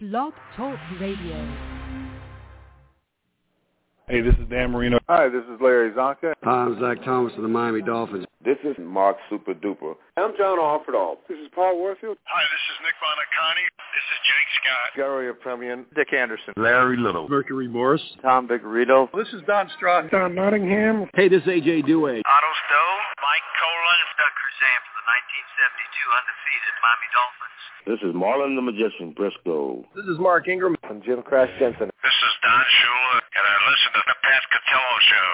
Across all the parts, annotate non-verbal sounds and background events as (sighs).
Blog Talk Radio. Hey, this is Dan Marino. Hi, this is Larry Csonka. Hi, I'm Zach Thomas of the Miami Dolphins. This is Mark Super Duper. I'm John Offerdahl. This is Paul Warfield. Hi, this is Nick Buoniconti. This is Jake Scott. Garo Yepremian. Dick Anderson. Larry Little. Mercury Morris. Tom Vigorito. This is Don Strock. Don Nottingham. Hey, this is AJ Duhe. Otto Stowe. Mike Kolen. Doug Crusan from the 1972 undefeated Miami Dolphins. This is Marlon the Magician Briscoe. This is Mark Ingram. I'm Jim Crash Jensen. This is Don Shula, and I listen to the Pat Catello Show.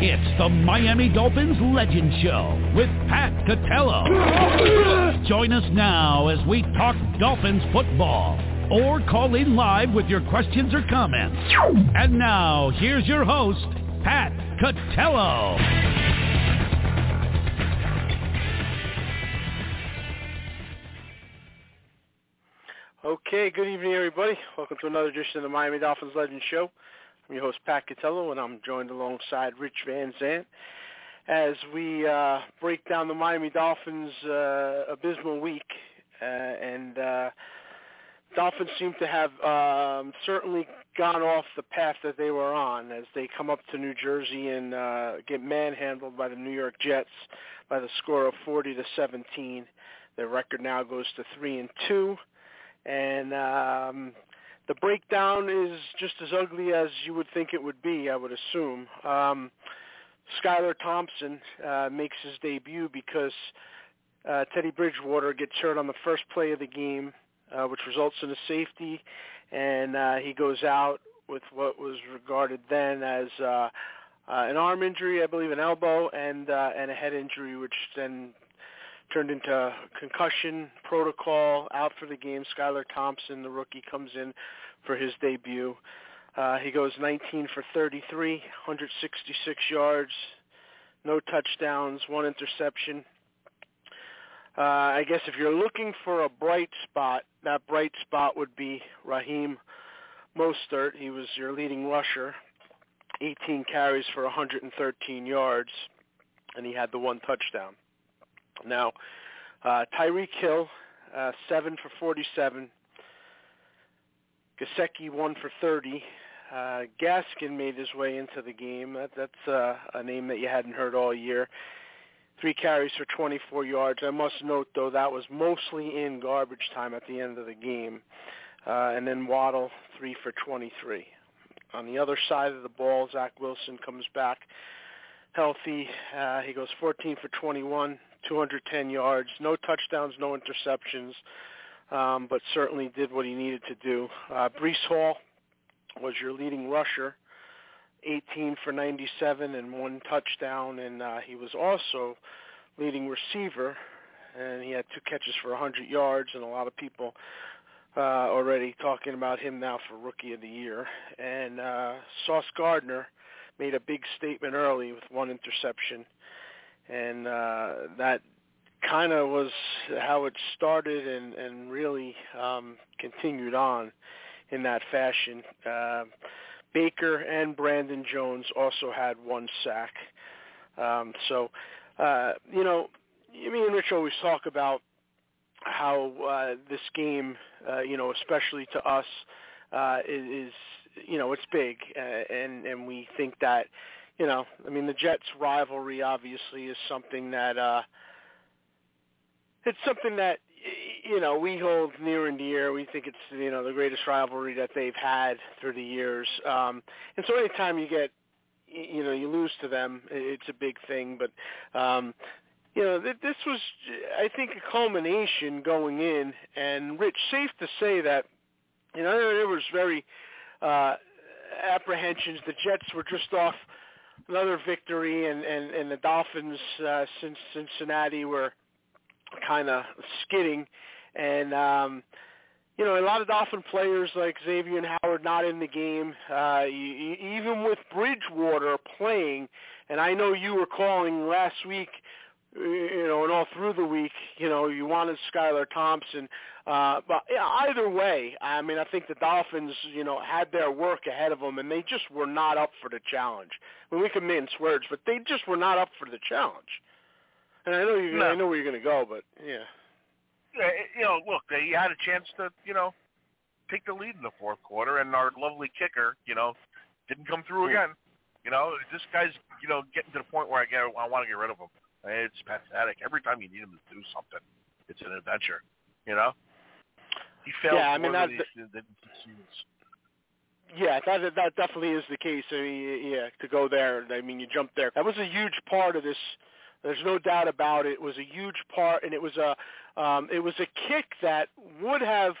It's the Miami Dolphins Legend Show with Pat Catello. Join us now as we talk Dolphins football or call in live with your questions or comments. And now, here's your host, Pat Catello. Okay, good evening, everybody. Welcome to another edition of the Miami Dolphins Legend Show. I'm your host, Pat Catello, and I'm joined alongside Rich Van Zant as we uh, break down the Miami Dolphins' uh, abysmal week. Uh, and uh, Dolphins seem to have um, certainly gone off the path that they were on as they come up to New Jersey and uh, get manhandled by the New York Jets by the score of 40 to 17. Their record now goes to three and two and um, the breakdown is just as ugly as you would think it would be. I would assume. Um, Skylar Thompson uh, makes his debut because uh, Teddy Bridgewater gets hurt on the first play of the game, uh, which results in a safety, and uh, he goes out with what was regarded then as uh, uh, an arm injury, I believe, an elbow, and uh, and a head injury, which then turned into concussion protocol, out for the game. Skylar Thompson, the rookie, comes in for his debut. Uh, he goes 19 for 33, 166 yards, no touchdowns, one interception. Uh, I guess if you're looking for a bright spot, that bright spot would be Raheem Mostert. He was your leading rusher, 18 carries for 113 yards, and he had the one touchdown. Now, uh, Tyreek Hill, uh, 7 for 47. Gesicki, 1 for 30. Uh, Gaskin made his way into the game. That, that's uh, a name that you hadn't heard all year. Three carries for 24 yards. I must note, though, that was mostly in garbage time at the end of the game. Uh, and then Waddle, 3 for 23. On the other side of the ball, Zach Wilson comes back healthy. Uh, he goes 14 for 21, 210 yards, no touchdowns, no interceptions, um, but certainly did what he needed to do. Uh, Breece Hall was your leading rusher, 18 for 97 and one touchdown, and uh, he was also leading receiver, and he had two catches for 100 yards, and a lot of people uh, already talking about him now for Rookie of the Year. And uh, Sauce Gardner made a big statement early with one interception and uh, that kind of was how it started and, and really um, continued on in that fashion. Uh, Baker and Brandon Jones also had one sack. Um, so, uh, you know, me and Rich always talk about how uh, this game, uh, you know, especially to us, uh, is, you know, it's big, uh, and and we think that you know, I mean, the Jets rivalry obviously is something that uh, it's something that you know we hold near and dear. We think it's you know the greatest rivalry that they've had through the years. Um, and so anytime you get you know you lose to them, it's a big thing. But um, you know th- this was I think a culmination going in. And Rich, safe to say that you know there was very uh, apprehensions. The Jets were just off another victory, and and, and the Dolphins uh, since Cincinnati were kind of skidding, and um, you know a lot of Dolphin players like Xavier and Howard not in the game, uh, you, even with Bridgewater playing, and I know you were calling last week you know, and all through the week, you know, you wanted Skylar Thompson. Uh, but yeah, either way, I mean, I think the Dolphins, you know, had their work ahead of them, and they just were not up for the challenge. I mean, we can mince words, but they just were not up for the challenge. And I know you, no. I know where you're going to go, but yeah. Yeah, you know, look, they had a chance to, you know, take the lead in the fourth quarter, and our lovely kicker, you know, didn't come through again. You know, this guy's, you know, getting to the point where I get, I want to get rid of him. It's pathetic. Every time you need him to do something, it's an adventure. You know, he fails Yeah, I mean, more that- than he, than he succeeds. Yeah, that that definitely is the case. I mean, yeah, to go there, I mean, you jumped there. That was a huge part of this. There's no doubt about it. It was a huge part, and it was a um, it was a kick that would have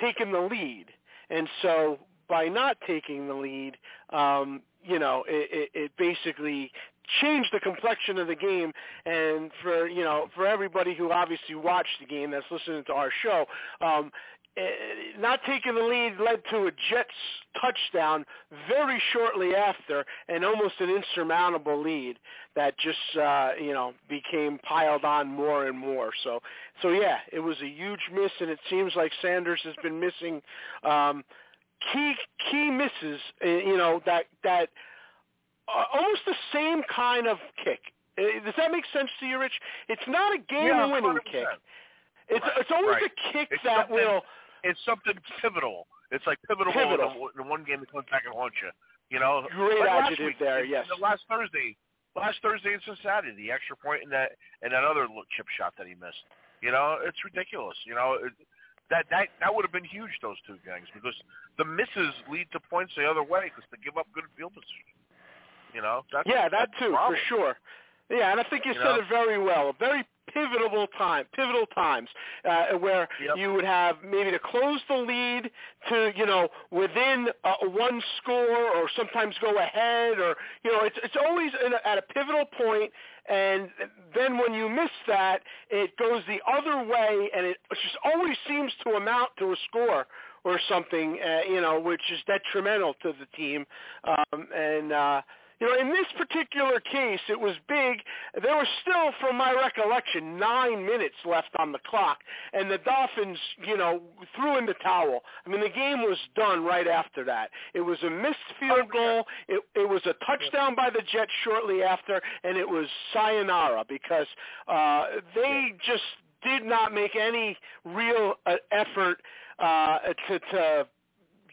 taken the lead, and so by not taking the lead, um, you know, it, it, it basically changed the complexion of the game. And for you know, for everybody who obviously watched the game that's listening to our show, um, eh, not taking the lead led to a Jets touchdown very shortly after, and almost an insurmountable lead that just uh, you know became piled on more and more. So, so yeah, it was a huge miss, and it seems like Sanders has been missing um, key key misses. uh, You know that that almost the same kind of kick. Uh, Does that make sense to you, Rich? It's not a game-winning 100%. kick. It's Right, it's always right. a kick It's that will It's something pivotal. It's like pivotal, Pivotal. In, the, in one game that comes back and haunts you. You know, Great like adjective week, there, yes. the last Thursday, last Thursday in Cincinnati, the extra point and that and that other chip shot that he missed. You know, it's ridiculous. You know, it, that that that would have been huge. Those two gangs because the misses lead to points the other way because they give up good field position. You know, that's yeah, that too, for sure. Yeah, and I think you, You said know? it very well. A very pivotal time, pivotal times, uh, where Yep. you would have maybe to close the lead to you know within uh, one score, or sometimes go ahead, or you know it's it's always in a, at a pivotal point, and then when you miss that, it goes the other way, and it just always seems to amount to a score or something, uh, you know, which is detrimental to the team, um, and. uh you know, in this particular case, it was big. There was still, from my recollection, nine minutes left on the clock, and the Dolphins, you know, threw in the towel. I mean, the game was done right after that. It was a missed field goal. It, it was a touchdown by the Jets shortly after, and it was sayonara because uh, they just did not make any real uh, effort uh, to, to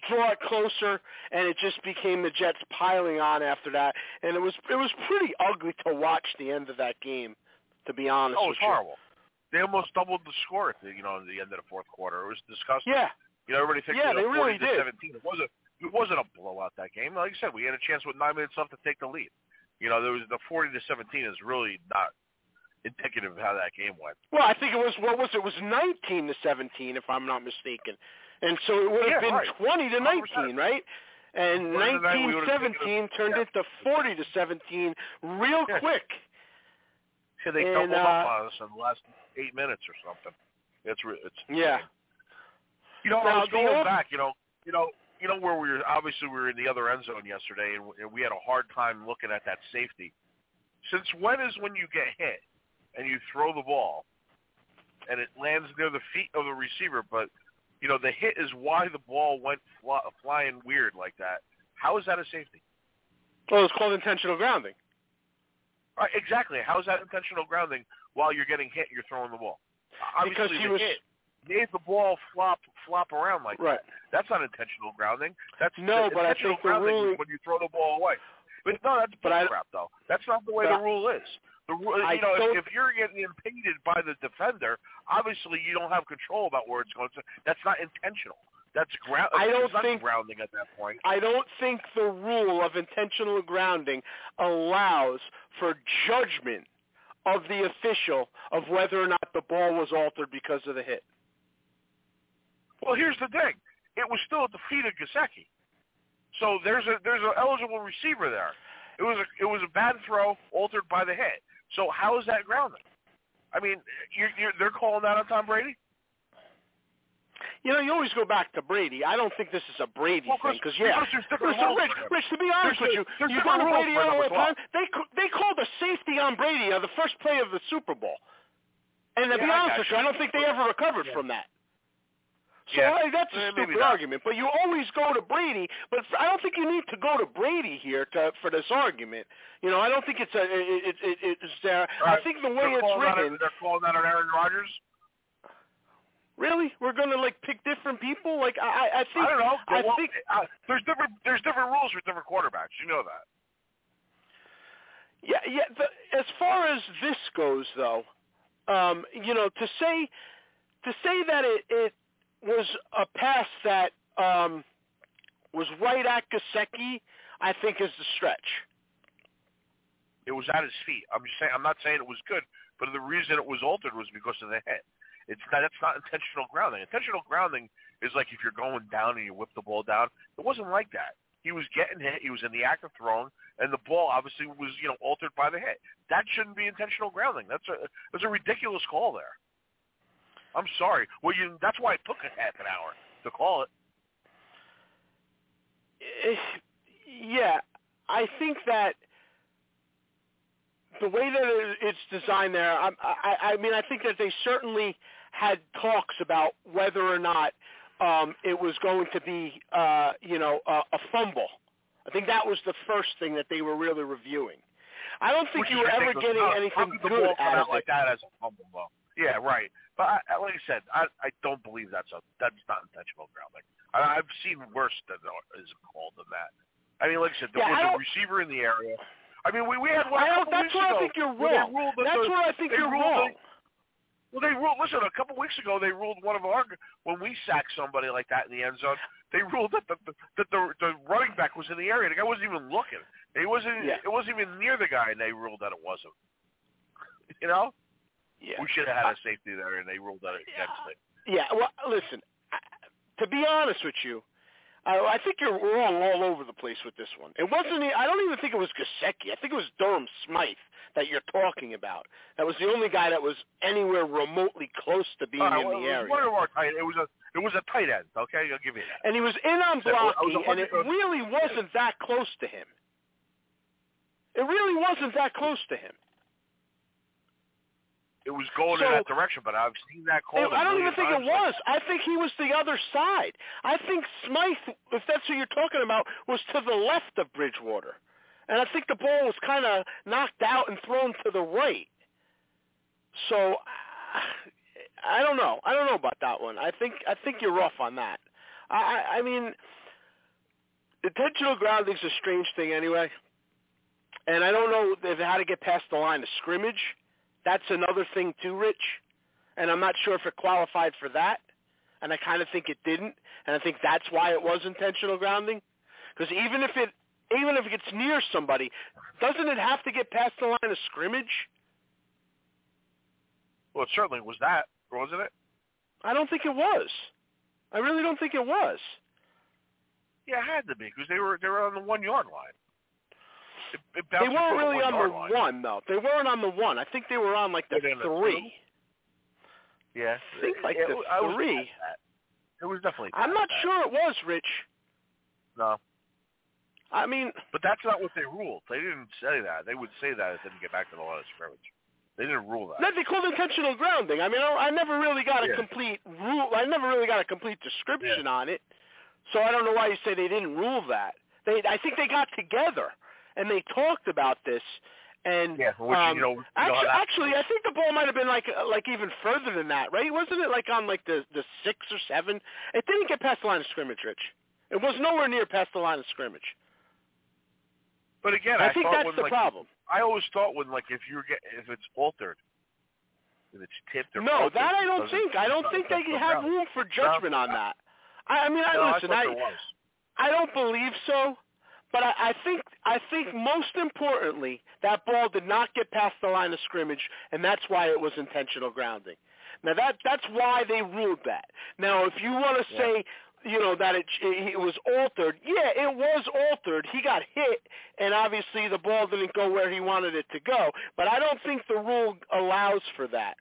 draw it closer, and it just became the Jets piling on after that, and it was it was pretty ugly to watch the end of that game, to be honest Oh, with it's you. horrible. They almost doubled the score at the you know at the end of the fourth quarter. It was disgusting. Yeah, You know, everybody thinks Yeah, it was they really 40 to did. 17. It wasn't. It wasn't a blowout that game. Like I said, we had a chance with nine minutes left to take the lead. You know, there was the 40 to 17 is really not indicative of how that game went. well, I think it was what was it? It was 19 to 17, if I'm not mistaken, and so it would have Yeah, been right. 20 to 100%. 19, right? And 20 to 9, we would've taken 19-17 it- turned yeah. into 40 to 17 real Yeah. quick. Yeah, they And, doubled up uh, on us in the last eight minutes or something. It's it's Yeah. You know, I was going old- back. You know, you know, you know where we were. Obviously, we were in the other end zone yesterday, and, and we had a hard time looking at that safety. Since when is when you get hit and you throw the ball, and it lands near the feet of the receiver, but you know the hit is why the ball went fly, flying weird like that. How is that a safety? Well, it's called intentional grounding. Right, exactly. How is that intentional grounding while you're getting hit? and You're throwing the ball. Obviously, Because he was- hit made the ball flop flop around like Right. that. That's not intentional grounding. That's No, but I intentional think the is when you throw the ball away. But no, that's But I- crap though. That's not the way the rule is. The you know, if, if you're getting impeded by the defender, obviously you don't have control about where it's going. So that's not intentional. That's ground. I don't think- grounding at that point. I don't think the rule of intentional grounding allows for judgment of the official of whether or not the ball was altered because of the hit. Well, here's the thing. It was still at the feet of Gesicki. So there's a there's an eligible receiver there. It was a it was a bad throw altered by the hit. So how is that grounding? I mean, you're, you're, they're calling that on Tom Brady. You know, you always go back to Brady. I don't think this is a Brady Well, thing because- yeah. because there's different Listen, Rich. Rich, to be honest There's with you, you go to Brady all the time. They they called a safety on Brady on the first play of the Super Bowl, and to Yeah, be honest with you. you, I don't think they ever recovered Yeah. from that. So Yeah. I, that's Eh, a maybe stupid not. argument. But you always go to Brady. But I don't think you need to go to Brady here to, for this argument. You know, I don't think it's a it, it, it, it's there. All I think the way They're it's written. on- they're calling that on Aaron Rodgers. Really? We're going to like pick different people? Like I, I think I don't know. I well, think uh, there's different there's different rules for different quarterbacks. You know that. Yeah, yeah. The, as far as this goes, though, um, you know, to say to say that it, it was a pass that um, was right at Gesicki, I think is the stretch. It was at his feet. I'm just saying. I'm not saying it was good, but the reason it was altered was because of the hit. It's not, that's not intentional grounding. Intentional grounding is like if you're going down and you whip the ball down. It wasn't like that. He was getting hit. He was in the act of throwing, and the ball obviously was you know altered by the hit. That shouldn't be intentional grounding. That's a that's a ridiculous call there. I'm sorry. Well, you that's why it took a half an hour to call it. Eh, Yeah, I think that the way that it's designed there, I, I, I mean, I think that they certainly had talks about whether or not um, it was going to be, uh, you know, a, a fumble. I think that was the first thing that they were really reviewing. I don't think Which you were ever getting how anything the good ball out of like that as a fumble though. Yeah, right. But I, like I said, I, I don't believe that's a that's not intentional grounding. I, I've seen worse than is called than that. I mean, like I said, there Yeah, was a receiver in the area. I mean, we we had one I don't, that's where ago I think you're wrong. that That's the- where I think you're wrong. that- well, they ruled. Listen, a couple weeks ago, they ruled one of our when we sacked somebody like that in the end zone. They ruled that the that the the running back was in the area. The guy wasn't even looking. He wasn't. Yeah. It wasn't even near the guy, and they ruled that it wasn't. You know, Yeah. we should have had a safety there, and they ruled that against it. Yeah, well, listen. I, to be honest with you, I, I think you're wrong all over the place with this one. It wasn't. I don't even think it was Gesicki. I think it was Durham Smythe that you're talking about. That was the only guy that was anywhere remotely close to being right, in well, the area. one of our tight. It was a it was a tight end. Okay, I'll give you that. And he was in on blocking, and it uh, really wasn't that close to him. It really wasn't that close to him. It was going So- in that direction, but I've seen that call. I don't even think it was. I think he was the other side. I think Smythe, if that's who you're talking about, was to the left of Bridgewater. And I think the ball was kind of knocked out and thrown to the right. So I don't know. I don't know about that one. I think I think you're off on that. I I I mean intentional grounding's a strange thing anyway. And I don't know if how to get past the line of scrimmage. That's another thing too, Rich. And I'm not sure if it qualified for that. And I kind of think it didn't. And I think that's why it was intentional grounding. Because even if it even if it gets near somebody, doesn't it have to get past the line of scrimmage? Well, it certainly was that, wasn't it? I don't think it was. I really don't think it was. Yeah, it had to be because they were they were on the one yard line. It, it They weren't really on the line. one though. They weren't on the one. I think they were on like the on the three. Yeah, I think like it, the I was three. It was definitely. I'm not that. sure it was, Rich. No, I mean, but that's not what they ruled. They didn't say that. They would say that if they didn't get back to the line of scrimmage. They didn't rule that. no, they called intentional grounding. I mean, I, I never really got a Yeah. complete rule. I never really got a complete description on it. So I don't know why you say they didn't rule that. They, I think they got together and they talked about this. And Yeah, which, um, you know, you actually, actually, I think the ball might have been like uh, like even further than that, right? Wasn't it like on like the the six or seven? It didn't get past the line of scrimmage, Rich. It was nowhere near past the line of scrimmage. But again, I I, think that's when, the like, problem. I always thought when like if you're get if it's altered, if it's tipped or No, altered, that I don't think. I don't think they have room for judgment on that. I, I mean, I No, listen. I I thought there was. I don't believe so, but I, I think I think most importantly that ball did not get past the line of scrimmage, and that's why it was intentional grounding. Now that that's why they ruled that. Now, if you want to Yeah. say you know that it it was altered, yeah, it was altered. He got hit, and obviously the ball didn't go where he wanted it to go. But I don't think the rule allows for that.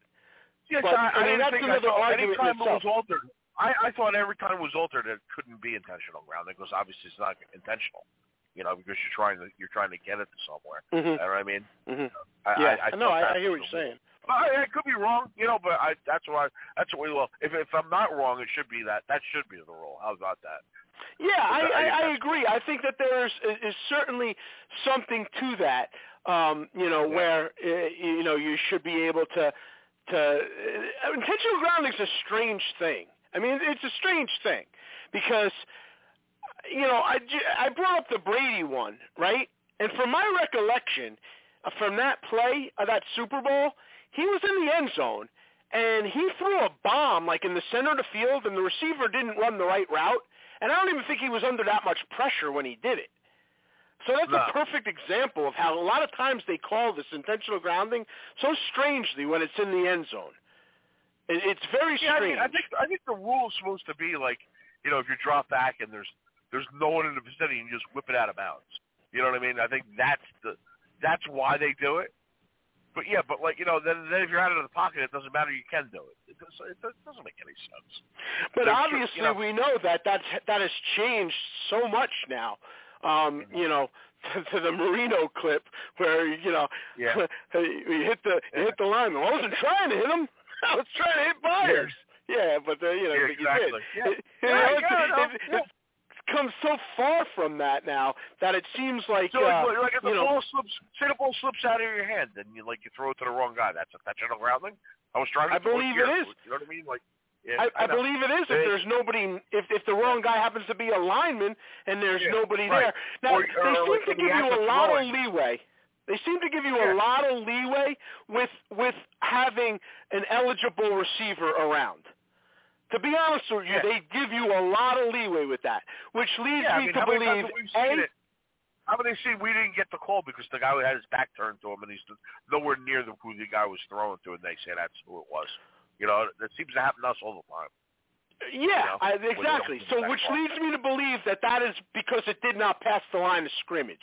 Yes, But, I, I I mean, that's another I argument Anytime it was altered, I, I thought every time it was altered, it couldn't be intentional grounding because obviously it's not intentional. You know, because you're trying to you're trying to get it to somewhere. Mhm. You know what I mean? Mhm. I, Yeah, I, I no, I, I hear what you're saying. But I, I could be wrong, you know. But I that's why that's what we will. If if I'm not wrong, it should be that. That should be the rule. How about that? Yeah, I- I, I agree. I think that there is, is certainly something to that. Um, you know, Yeah. where uh, you know you should be able to to uh, intentional grounding is a strange thing. I mean, it's a strange thing because you know I I brought up the Brady one, right? And from my recollection, uh, from that play of that Super Bowl, he was in the end zone and he threw a bomb like in the center of the field, and the receiver didn't run the right route. And I don't even think he was under that much pressure when he did it. So that's No. a perfect example of how a lot of times they call this intentional grounding so strangely when it's in the end zone. It, it's very Yeah, I, strange. mean, I think I think the rule is supposed to be like, you know, if you drop back and there's there's no one in the vicinity, and you just whip it out of bounds. You know what I mean? I think that's the that's why they do it. But yeah, but like you know, then then if you're out of the pocket, it doesn't matter. You can do it. It, does, it does- doesn't make any sense. But They're obviously, you know- we know that that's, that has changed so much now. Um, Mm-hmm. you know, (laughs) to, to the Marino clip where you know Yeah. (laughs) you hit the you hit the lineman. I wasn't trying to hit him. (laughs) I was trying to hit Byers. Yeah, but uh, you know, Yeah, but exactly. you Yeah. did. You Yeah, know, yeah, it's- no, it, yeah. it's come so far from that now that it seems like, So like, uh, like if the you know, ball slips, say the ball slips out of your hand, and you like you throw it to the wrong guy. That's intentional grounding. I was trying to. I believe it is. You know what I mean? Like, yeah, I, I know. believe it is if there's nobody if if the wrong guy happens to be a lineman and there's Yeah, nobody right. there. Now Or- they or seem like to give you a lot of leeway. They seem to give you Yeah. a lot of leeway with with having an eligible receiver around. To be honest with you, Yeah. they give you a lot of leeway with that, which leads yeah, I me mean, to believe times have we seen a it? How many seen we didn't get the call because the guy had his back turned to him and he's nowhere near the, who the guy was throwing to, and they say that's who it was. You know, that seems to happen to us all the time. Yeah, know, I, exactly. So which leads me to believe that that is because it did not pass the line of scrimmage.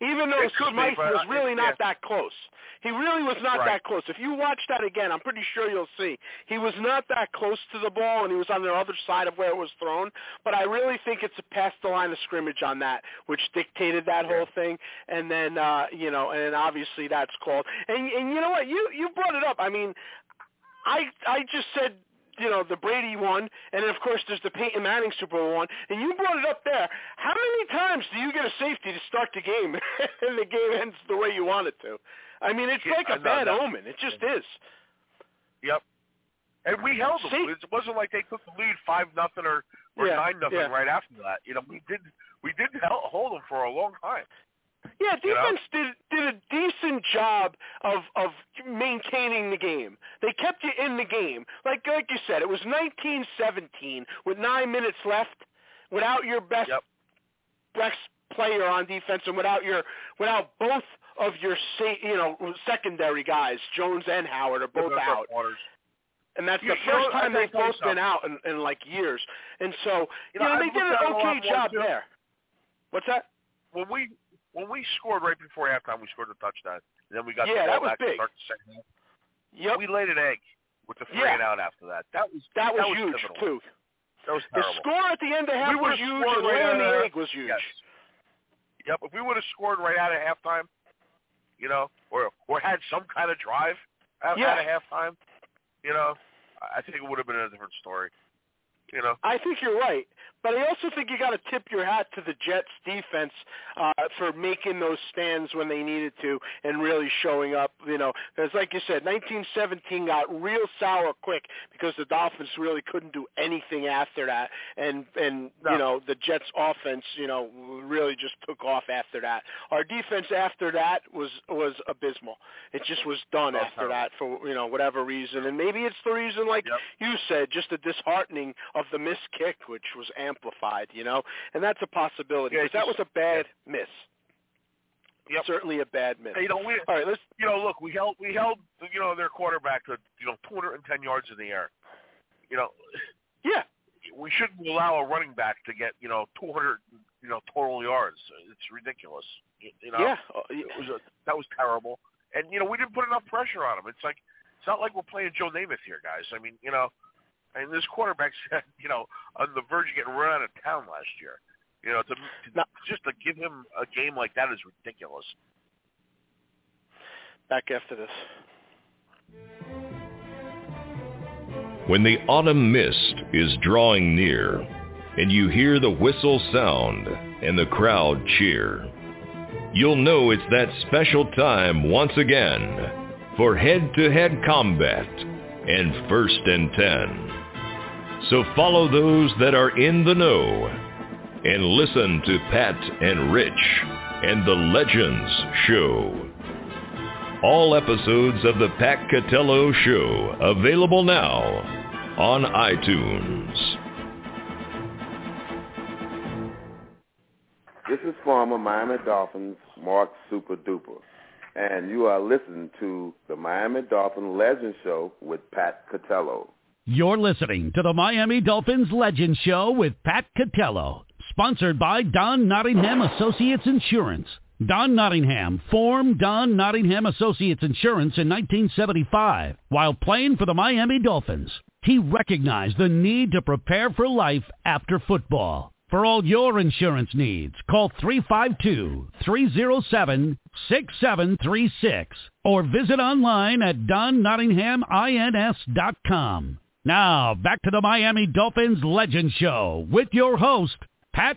Even though Smythe was I- really yeah. not that close. He really was not Right. that close. If you watch that again, I'm pretty sure you'll see he was not that close to the ball, and he was on the other side of where it was thrown. But I really think it's a past the line of scrimmage on that, which dictated that whole thing. And then uh, you know, and then obviously that's called. And and you know what? You you brought it up. I mean, I I just said you know the Brady one, and then of course there's the Peyton Manning Super Bowl one, and you brought it up there. How many times do you get a safety to start the game, (laughs) and the game ends the way you want it to? I mean, it's Yeah, like a know bad that. omen. It just is. Yep. And we held them. See? It wasn't like they took the lead five nothing or or Yeah, nine nothing yeah. right after that. You know, we did we did hold them for a long time. Yeah, You know? defense did did a decent job of of maintaining the game. They kept you in the game. Like like you said, it was 1917 with nine minutes left, without your best Yep. best player on defense, and without your without both of your sa- you know secondary guys, Jones and Howard, are both out. corners. And that's You- the first know, time they've both so. been out in, in like years. And so, you, You know, know, they did an at it a lot okay job there. What's that? When we when we scored right before halftime, we scored a touchdown. And then we got Yeah, the that ball was back big. to start the second half. Yep. We laid an egg with the three Yeah. and out after that. That was That was, huge pivotal. too. That was terrible. The score at the end of half We was huge, and right laying the egg was huge. Yes. Yep. If we would have scored right out of halftime, you know, or or had some kind of drive out, Yeah. out of halftime, you know, I think it would have been a different story. You know. I think you're right, but I also think you got to tip your hat to the Jets defense uh, for making those stands when they needed to and really showing up. You know, because like you said, 1917 got real sour quick because the Dolphins really couldn't do anything after that, and and No. you know the Jets offense, you know, really just took off after that. Our defense after that was was abysmal. It just was done Oh, after terrible. that for you know whatever reason, and maybe it's the reason like Yep. you said, just the disheartening of the missed kick, which was amplified, you know, and that's a possibility. Yeah, that was a bad miss. Yep. Certainly a bad miss. Hey, you know, we All right, let's. you know, look, we held we held you know their quarterback to you know 210 yards in the air. You know, Yeah, we shouldn't allow a running back to get you know 200 you know total yards. It's ridiculous. You, you know, yeah, it was a, that was terrible. And you know, we didn't put enough pressure on him. It's like it's not like we're playing Joe Namath here, guys. I mean, you know, and this quarterback's (laughs) you know on the verge of getting run out of town last year. You know, to, to No. just to give him a game like that is ridiculous. back after this. When the autumn mist is drawing near, and you hear the whistle sound and the crowd cheer, you'll know it's that special time once again for head-to-head combat and first and 10. So follow those that are in the know and listen to Pat and Rich and the Legends Show. All episodes of the Pat Catello Show available now on iTunes. This is former Miami Dolphins Mark Super Duper, and you are listening to the Miami Dolphin Legend Show with Pat Catello. You're listening to the Miami Dolphins Legend Show with Pat Catello, sponsored by Don Nottingham Associates Insurance. Don Nottingham formed Don Nottingham Associates Insurance in 1975 while playing for the Miami Dolphins. He recognized the need to prepare for life after football. For all your insurance needs, call 352-307-6736 or visit online at donnottinghamins.com. Now, back to the Miami Dolphins Legend Show with your host, Pat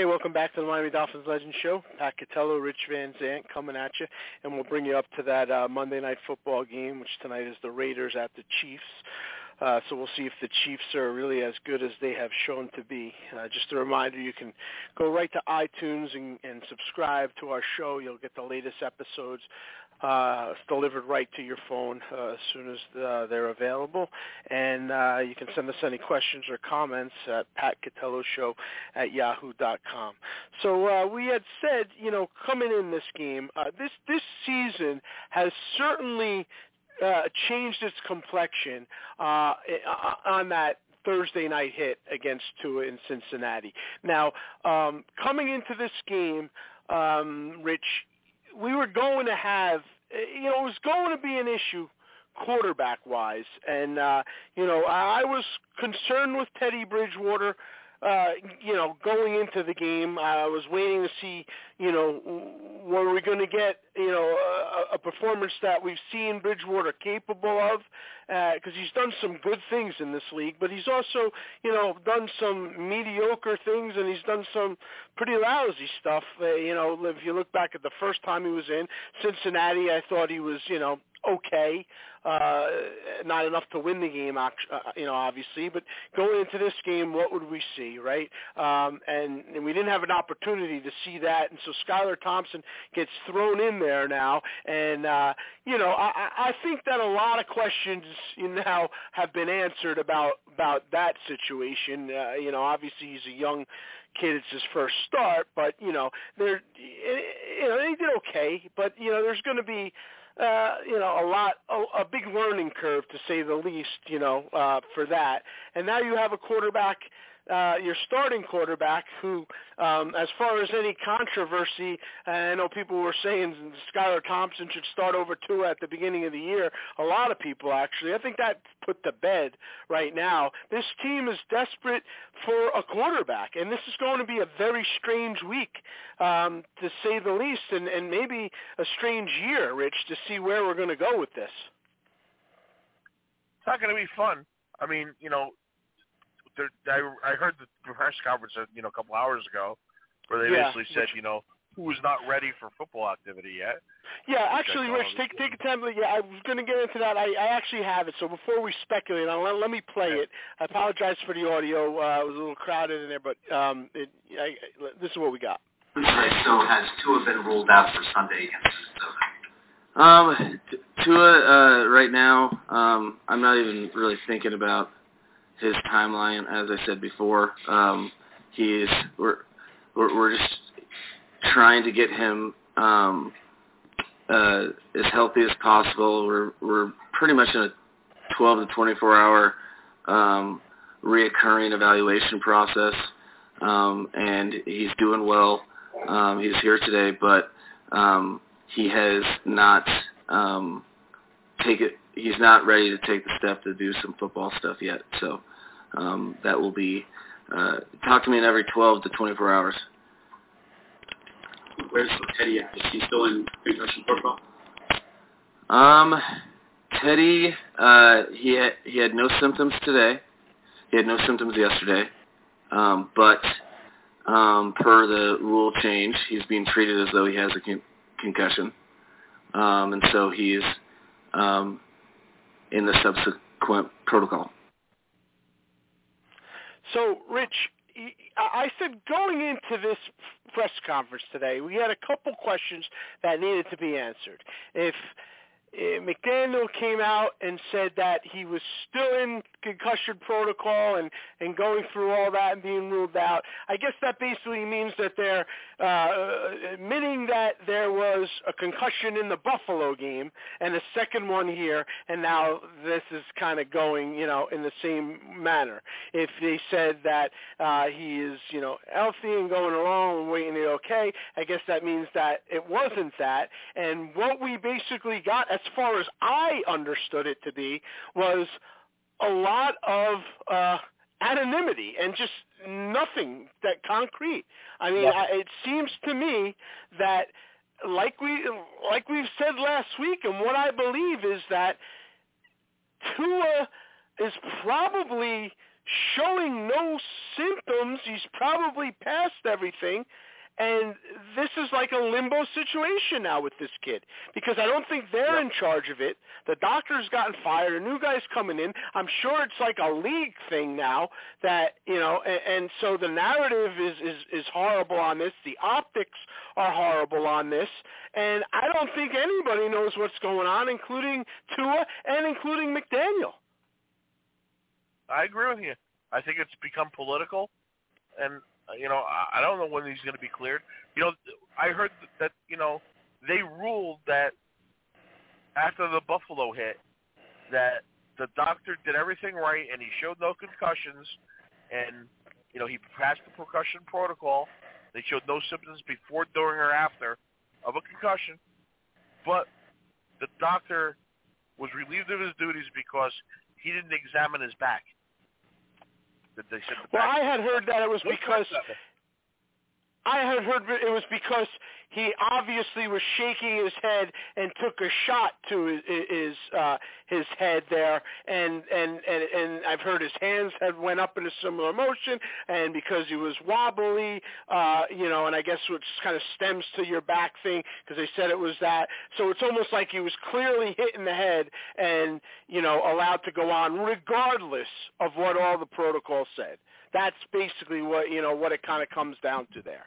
Catello. back to the Miami Dolphins Legends Show. Pat Catello, Rich Van Zant coming at you, and we'll bring you up to that uh, Monday night football game, which tonight is the Raiders at the Chiefs. Uh, so we'll see if the Chiefs are really as good as they have shown to be. Uh, just a reminder, you can go right to iTunes and, and subscribe to our show. You'll get the latest episodes uh, delivered right to your phone uh, as soon as uh, they're available. And uh, you can send us any questions or comments at patcatelloshow at yahoo.com. So uh, we had said, you know, coming in this game, uh, this this season has certainly uh, changed its complexion uh, on that Thursday night hit against Tua in Cincinnati. Now, um, coming into this game, um, Rich, we were going to have, you know, it was going to be an issue quarterback wise, and uh, you know, I was concerned with Teddy Bridgewater. Uh, you know, going into the game, I was waiting to see, you know, were we going to get, you know, a, a performance that we've seen Bridgewater capable of? Because uh, he's done some good things in this league, but he's also, you know, done some mediocre things, and he's done some pretty lousy stuff. Uh, you know, if you look back at the first time he was in Cincinnati, I thought he was, you know, okay uh, not enough to win the game, uh, you know, obviously. But going into this game, what would we see, right? Um, and, and we didn't have an opportunity to see that, and so Skylar Thompson gets thrown in there now, and uh, you know, I, I think that a lot of questions now have been answered about about that situation. Uh, you know, obviously he's a young kid it's his first start but you know they're you know they did okay but you know there's going to be uh, you know, a lot, a, a big learning curve to say the least, you know, uh, for that. And now you have a quarterback uh, your starting quarterback, who, um, as far as any controversy, I know people were saying Skylar Thompson should start over Tua at the beginning of the year. A lot of people actually. I think that put to bed right now. This team is desperate for a quarterback, and this is going to be a very strange week, um, to say the least, and, and maybe a strange year, Rich, to see where we're going to go with this. It's not going to be fun. I mean, you know, I, I heard the press conference, uh, you know, a couple hours ago, where they Yeah, basically said, which- you know, who is not ready for football activity yet. Yeah, actually, Rich, take take a time. Yeah, I was going to get into that. I, I actually have it. So before we speculate, on, let, let me play it. I apologize for the audio. Uh, it was a little crowded in there, but um, it, I, I, this is what we got. So has Tua been ruled out for Sunday against Minnesota? Um, Tua, uh, right now, um, I'm not even really thinking about his timeline. As I said before, um, he's we're we're, we're just trying to get him um, uh, as healthy as possible. We're we're pretty much in a 12 to 24 hour um, reoccurring evaluation process, um, and he's doing well. Um, he's here today, but um, he has not um, take it. He's not ready to take the step to do some football stuff yet. So um, that will be uh, talk to me in every 12 to 24 hours. Where's Teddy at? Is he still in concussion protocol? Um, Teddy, uh, he had, he had no symptoms today. He had no symptoms yesterday. Um, but um, per the rule change, he's being treated as though he has a con- concussion. Um, and so he's um, in the subsequent protocol. So, Rich, I said going into this press conference today, we had a couple questions that needed to be answered. If McDaniel came out and said that he was still in concussion protocol and, and going through all that and being ruled out. I guess that basically means that they're uh, admitting that there was a concussion in the Buffalo game and a second one here, and now this is kind of going, you know, in the same manner. If they said that uh, he is, you know, healthy and going along and waiting it okay, I guess that means that it wasn't that. And what we basically got, as far as I understood it to be, was a lot of uh, anonymity and just nothing that concrete. I mean, Yeah. I, it seems to me that, like we like we've said last week, and what I believe is that Tua is probably showing no symptoms. He's probably past everything. And this is like a limbo situation now with this kid because I don't think they're in charge of it. The doctor's gotten fired. A new guy's coming in. I'm sure it's like a league thing now that you know, and, and so the narrative is is is horrible on this. The optics are horrible on this, and I don't think anybody knows what's going on, including Tua and including McDaniel. I agree with you. I think it's become political, and Uh, you know I I don't know when he's going to be cleared. You know, I heard that you know they ruled that after the Buffalo hit that the doctor did everything right and he showed no concussions, and you know he passed the percussion protocol. They showed no symptoms before, during, or after of a concussion, but the doctor was relieved of his duties because he didn't examine his back. That they the Well. I had heard that it was because? I had heard it was because he obviously was shaking his head and took a shot to his his, uh, his head there, and, and and and I've heard his hands had went up in a similar motion, and because he was wobbly, uh, you know, and I guess which kind of stems to your back thing because they said it was that. So it's almost like he was clearly hit in the head and you know allowed to go on regardless of what all the protocol said. That's basically what you know what it kind of comes down to there.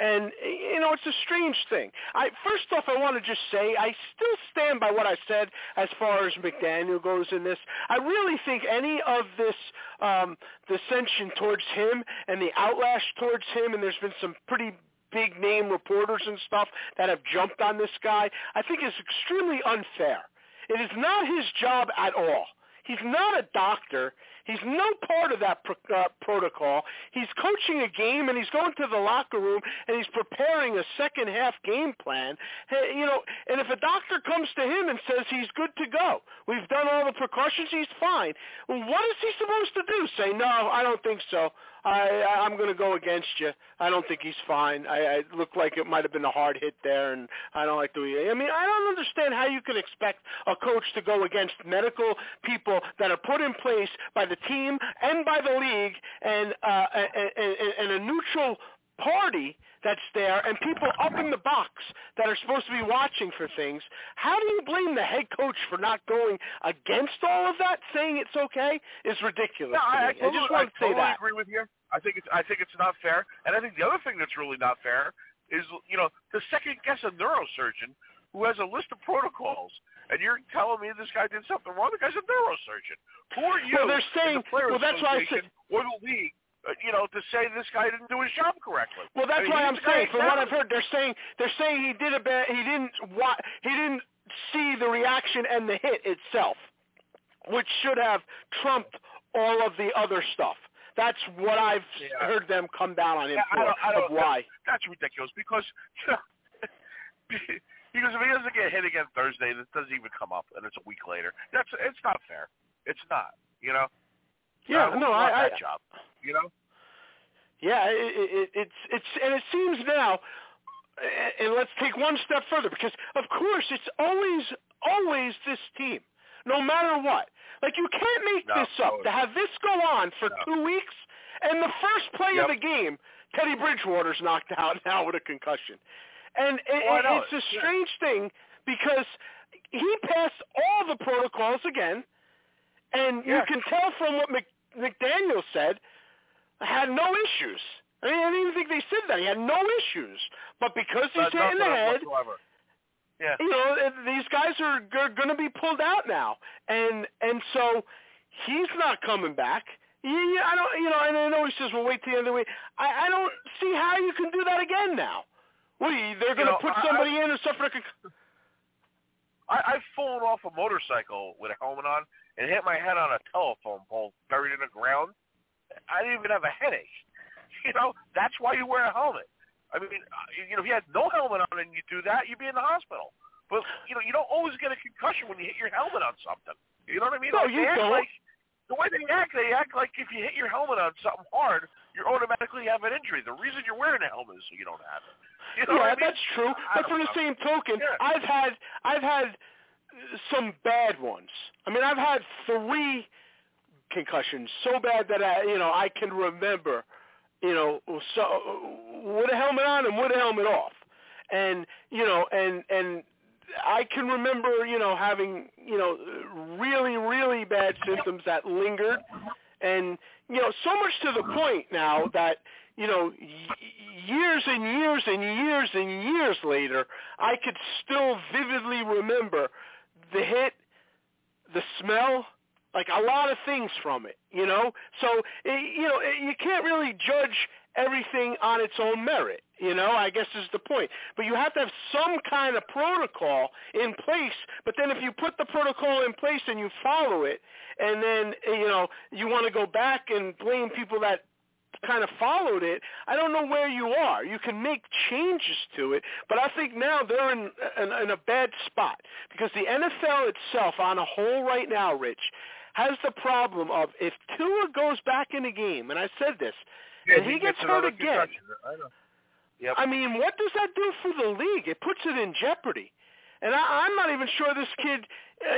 And you know, it's a strange thing. I first off, I want to just say I still stand by what I said as far as McDaniel goes in this. I really think any of this um, dissension towards him and the outlash towards him, and there's been some pretty big name reporters and stuff that have jumped on this guy. I think is extremely unfair. It is not his job at all. He's not a doctor. He's no part of that uh, protocol. He's coaching a game and he's going to the locker room and he's preparing a second half game plan. Hey, you know, and if a doctor comes to him and says he's good to go, we've done all the precautions, he's fine. What is he supposed to do? Say no, I don't think so. I I'm going to go against you. I don't think he's fine. I, I look like it might have been a hard hit there, and I don't like the way. I mean, I don't understand how you can expect a coach to go against medical people that are put in place by the team and by the league, and uh, and, and, and a neutral party that's there and people up in the box that are supposed to be watching for things. How do you blame the head coach for not going against all of that, saying it's okay? Is ridiculous. No, I, I, I just want I to say totally that. agree with you. I think it's I think it's not fair, and I think the other thing that's really not fair is you know to second guess a neurosurgeon who has a list of protocols, and you're telling me this guy did something wrong. The guy's a neurosurgeon. Who are you? Well, they're saying. the Well, that's why I said. or the league. uh, You know, to say this guy didn't do his job correctly. Well, that's I mean, why I'm saying. From what. I've heard, they're saying they're saying he did a bad. He didn't. Wa- he didn't see the reaction and the hit itself, which should have trumped all of the other stuff. That's what I've Yeah. heard them come down on him Yeah, I for. don't, I don't, of why? That's ridiculous because (laughs) you know, because if he doesn't get hit again Thursday, this doesn't even come up, and it's a week later. That's it's not fair. It's not. You know. Yeah, I no, I, I that job. You know. Yeah, it, it, it's it's and it seems now, and let's take one step further because of course it's always always this team, no matter what. Like you can't make No, this up no. to have this go on for No. two weeks, and the first play Yep. of the game, Teddy Bridgewater's knocked out (laughs) now with a concussion, and it, Oh, it's a strange thing because he passed all the protocols again, and you can tell from what Mc, McDaniel said had no issues. I mean, I didn't even think they said that. He had no issues. But because he's hit in the head, whatsoever. Yeah. you know, these guys are g- going to be pulled out now. And and so he's not coming back. Yeah, I don't, you know, and I know he says, "Well, wait till the end of the week." I, I don't see how you can do that again now. What are you? They're going to know, put I- somebody in who suffered a conc- I, I've fallen off a motorcycle with a helmet on and hit my head on a telephone pole buried in the ground. I didn't even have a headache. (laughs) You know, that's why you wear a helmet. I mean, uh, you know, if you had no helmet on and you do that, you'd be in the hospital. But you know, you don't always get a concussion when you hit your helmet on something. You know what I mean? No, Like, you don't. Like, the way they act, they act like if you hit your helmet on something hard, you automatically have an injury. The reason you're wearing a helmet is so you don't have it. You know yeah, I mean? that's true. I But for the same token, Yeah. I've had I've had some bad ones. I mean, I've had three concussions so bad that I, you know, I can remember, you know, so with a helmet on and with a helmet off, and you know, and and I can remember, you know, having you know really really bad symptoms that lingered, and you know, so much to the point now that you know, years and years and years and years later, I could still vividly remember the hit, the smell, like a lot of things from it, you know? So, it, you know, it, you can't really judge everything on its own merit, you know, I guess is the point. But you have to have some kind of protocol in place, but then if you put the protocol in place and you follow it, and then, eh, you know, you want to go back and blame people that kind of followed it, I don't know where you are. You can make changes to it, but I think now they're in, in, in a bad spot because the NFL itself on a whole right now, Rich, has the problem of if Tua goes back in the game, and I said this, Yeah, and he, gets hurt again. I. Yep. I mean, what does that do for the league? It puts it in jeopardy. And I, I'm not even sure this kid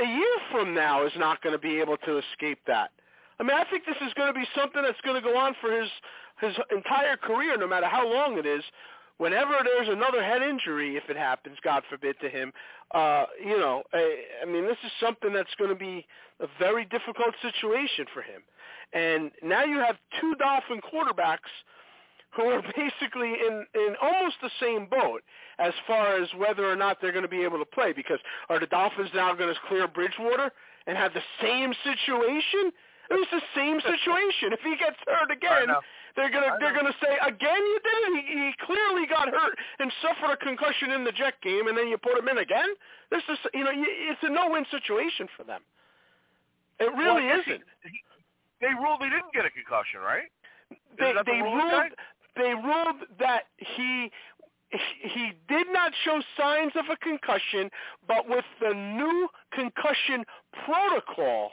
a year from now is not going to be able to escape that. I mean, I think this is going to be something that's going to go on for his his entire career, no matter how long it is. Whenever there's another head injury, if it happens, God forbid to him, uh, you know, I, I mean, this is something that's going to be a very difficult situation for him. And now you have two Dolphin quarterbacks who are (laughs) basically in in almost the same boat as far as whether or not they're going to be able to play. Because are the Dolphins now going to clear Bridgewater and have the same situation? It was the same situation. If he gets hurt again, they're gonna they're gonna say again you did it. He, he clearly got hurt and suffered a concussion in the Jet game, and then you put him in again. This is you know it's a no-win situation for them. It really Well, isn't. He, he, they ruled he didn't get a concussion, right? They, the they ruled guy? they ruled that he he did not show signs of a concussion, but with the new concussion protocol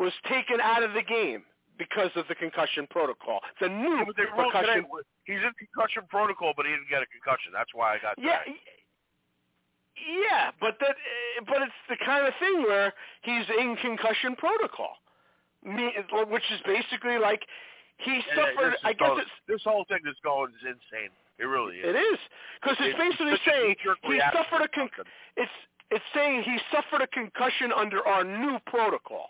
was taken out of the game because of the concussion protocol. The new Yeah, but they concussion today, he's in concussion protocol, but he didn't get a concussion. That's why I got Yeah, that. yeah, but that, but it's the kind of thing where he's in concussion protocol, which is basically like he And suffered. I guess it's this whole thing that's going is insane. It really is. it is because it's, basically saying he suffered a con- it's it's saying he suffered a concussion under our new protocol.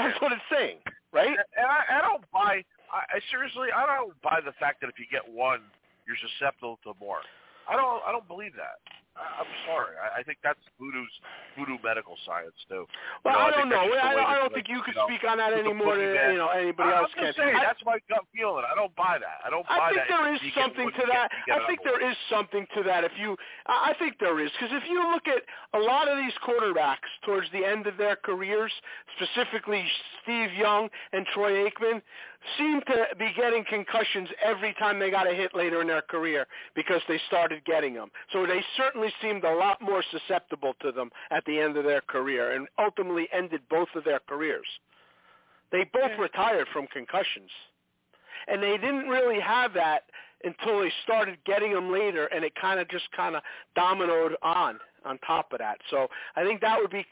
That's what it's saying, right? And I, I don't buy. I, I seriously, I don't buy the fact that if you get one, you're susceptible to more. I don't. I don't believe that. I, I'm sorry. I, I think that's voodoo's voodoo medical science too. Well, You know, I don't know. the I, I don't think you could know, speak on that put the any more than you know anybody I, else I'm just can. saying I- that's my gut feeling. I don't buy that. I don't I buy think that. there is You get something to that. I think there is something to that. If you, I I think there is because if you look at a lot of these quarterbacks towards the end of their careers, specifically Steve Young and Troy Aikman, seem to be getting concussions every time they got a hit later in their career because they started getting them. So they certainly seemed a lot more susceptible to them at the end of their career and ultimately ended both of their careers. They both retired from concussions. And they didn't really have that until they started getting them later and it kind of just kind of dominoed on on top of that. So I think that would be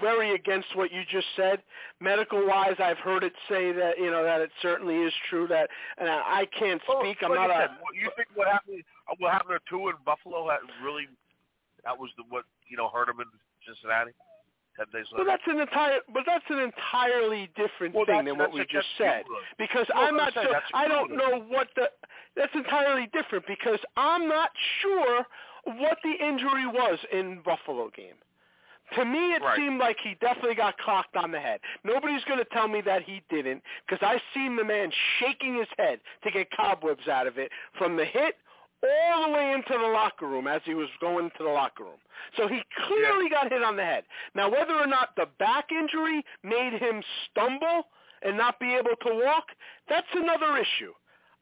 very against what you just said. Medical wise, I've heard it say that you know that it certainly is true that, and I I can't speak. I'm like not a said, what- you think what happened? Uh, what happened to Tua in Buffalo? Had really, that was the what you know hurt him in Cincinnati. Ten days Well, that's an entire, but that's an entirely different Well, thing than what we just said. Because No, I'm not saying. I don't know what the. That's entirely different because I'm not sure what the injury was in Buffalo game. To me, it Right. seemed like he definitely got clocked on the head. Nobody's going to tell me that he didn't because I seen the man shaking his head to get cobwebs out of it from the hit all the way into the locker room as he was going into the locker room. So he clearly got hit on the head. Now, whether or not the back injury made him stumble and not be able to walk, that's another issue.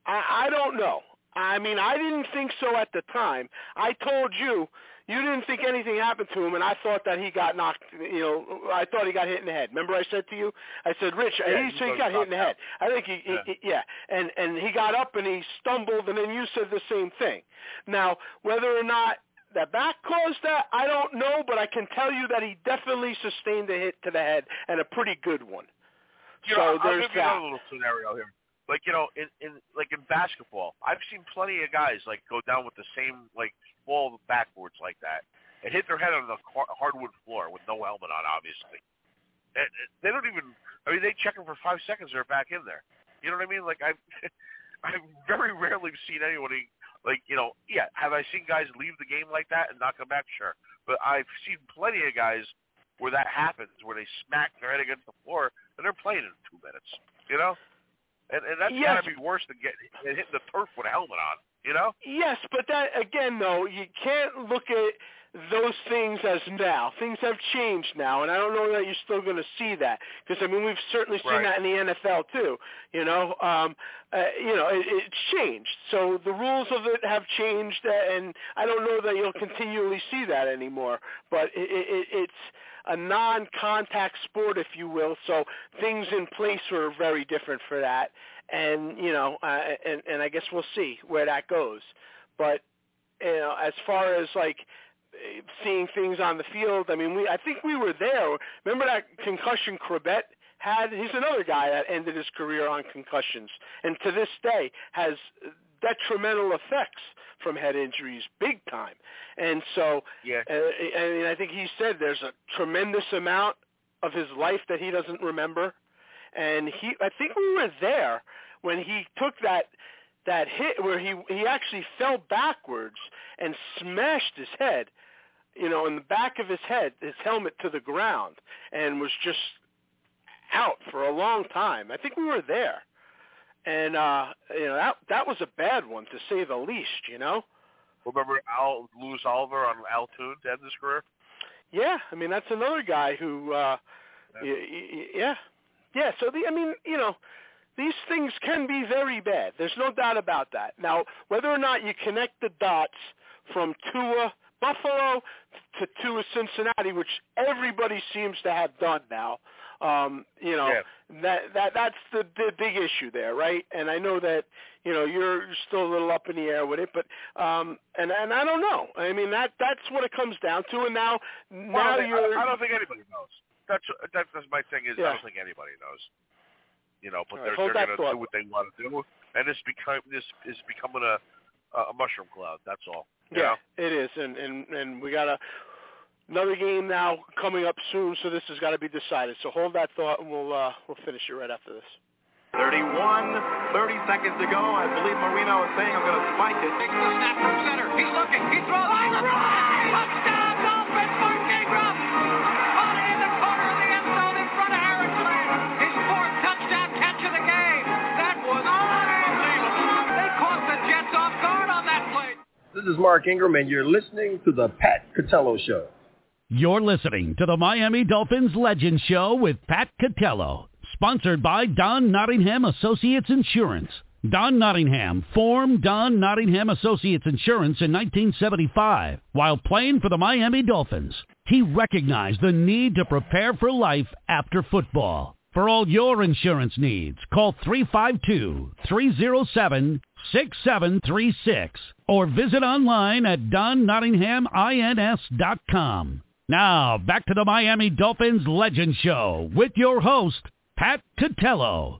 I, I don't know. I mean, I didn't think so at the time. I told you you didn't think anything happened to him, and I thought that he got knocked. You know, I thought he got hit in the head. Remember, I said to you, I said, Rich, Yeah, he, he so he got hit in the head. knocked I think he, Yeah. he, yeah, and and he got up and he stumbled, and then you said the same thing. Now, whether or not that back caused that, I don't know, but I can tell you that he definitely sustained a hit to the head and a pretty good one. You so know, I'll there's give you that. another little scenario here. Like you know, in, in like in basketball, I've seen plenty of guys like go down with the same like fall backwards like that and hit their head on the hardwood floor with no helmet on, obviously. And, they don't even. I mean, they check them for five seconds. They're back in there. You know what I mean? Like I've (laughs) I've very rarely seen anybody like you know. Yeah, have I seen guys leave the game like that and not come back? Sure, but I've seen plenty of guys where that happens, where they smack their head against the floor and they're playing in two minutes. You know, and and that's Yes. gotta be worse than getting than hitting the turf with a helmet on. You know? Yes, but that again, though, you can't look at those things as now. Things have changed now, and I don't know that you're still going to see that because I mean we've certainly seen Right. that in the NFL too. You know, um, uh, you know, it, it's changed. So the rules of it have changed, uh, and I don't know that you'll continually see that anymore. But it, it, it's a non-contact sport, if you will. So things in place were very different for that, and you know, uh, and and I guess we'll see where that goes. But you know, as far as like seeing things on the field, I mean, we I think we were there. Remember that concussion Corbett had? He's another guy that ended his career on concussions, and to this day has detrimental effects from head injuries, big time. And so, Yeah. uh, I mean, I think he said there's a tremendous amount of his life that he doesn't remember, and he I think we were there when he took that that hit where he he actually fell backwards and smashed his head, you know, in the back of his head, his helmet to the ground, and was just out for a long time. I think we were there, and uh, you know that that was a bad one to say the least. You know. Remember Al Louis Oliver on Al Toon to end his career? Yeah, I mean that's another guy who, uh, y- y- y- yeah, Yeah, so the I mean, you know, these things can be very bad. There's no doubt about that. Now, whether or not you connect the dots from Tua Buffalo to Tua Cincinnati, which everybody seems to have done now, um, you know, Yeah. that that that's the the big issue there, right? And I know that you know you're still a little up in the air with it, but um, and and I don't know. I mean that that's what it comes down to. And now now Well, I- you're I, don't think anybody knows. That's that's, that's my thing. Is I don't think anybody knows. You know, but All right, they're hold they're going to do what they want to do, and this become this is becoming a a mushroom cloud. That's all. You Yeah, know? it is, and and and we got a another game now coming up soon, so this has got to be decided. So hold that thought, and we'll uh, we'll finish it right after this. 31, 30 seconds to go. I believe Marino is saying I'm going to spike it. Takes the snap from center. He's looking. He throws. Oh, This is Mark Ingram, and you're listening to the Pat Catello Show. You're listening to the Miami Dolphins Legend Show with Pat Catello, sponsored by Don Nottingham Associates Insurance. Don Nottingham formed Don Nottingham Associates Insurance in 1975 while playing for the Miami Dolphins. He recognized the need to prepare for life after football. For all your insurance needs, call 352-307-6736 or visit online at donnottinghamins.com. Now, back to the Miami Dolphins Legend Show with your host, Pat Catello.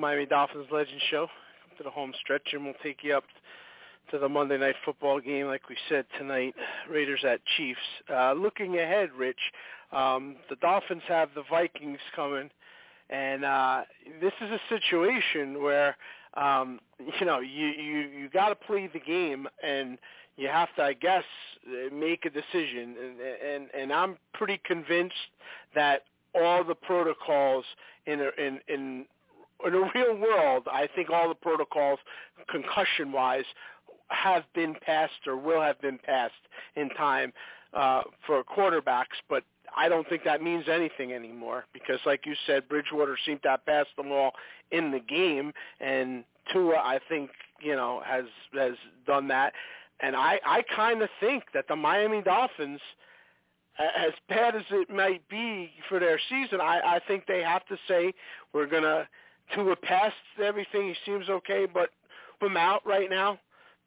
Miami Dolphins Legend Show. To the home stretch, and we'll take you up to the Monday night football game, like we said tonight. Raiders at Chiefs. Uh, looking ahead, Rich, um, the Dolphins have the Vikings coming, and uh, this is a situation where um, you know you you you got to play the game and you have to, I guess, make a decision. And, and and I'm pretty convinced that all the protocols in in in in the real world, I think all the protocols, concussion wise, have been passed or will have been passed in time uh, for quarterbacks. But I don't think that means anything anymore because, like you said, Bridgewater seemed to have passed them all in the game, and Tua, I think, you know, has has done that. And I I kind of think that the Miami Dolphins as bad as it might be for their season, I, I think they have to say we're gonna Tua past everything. He seems okay, but him out right now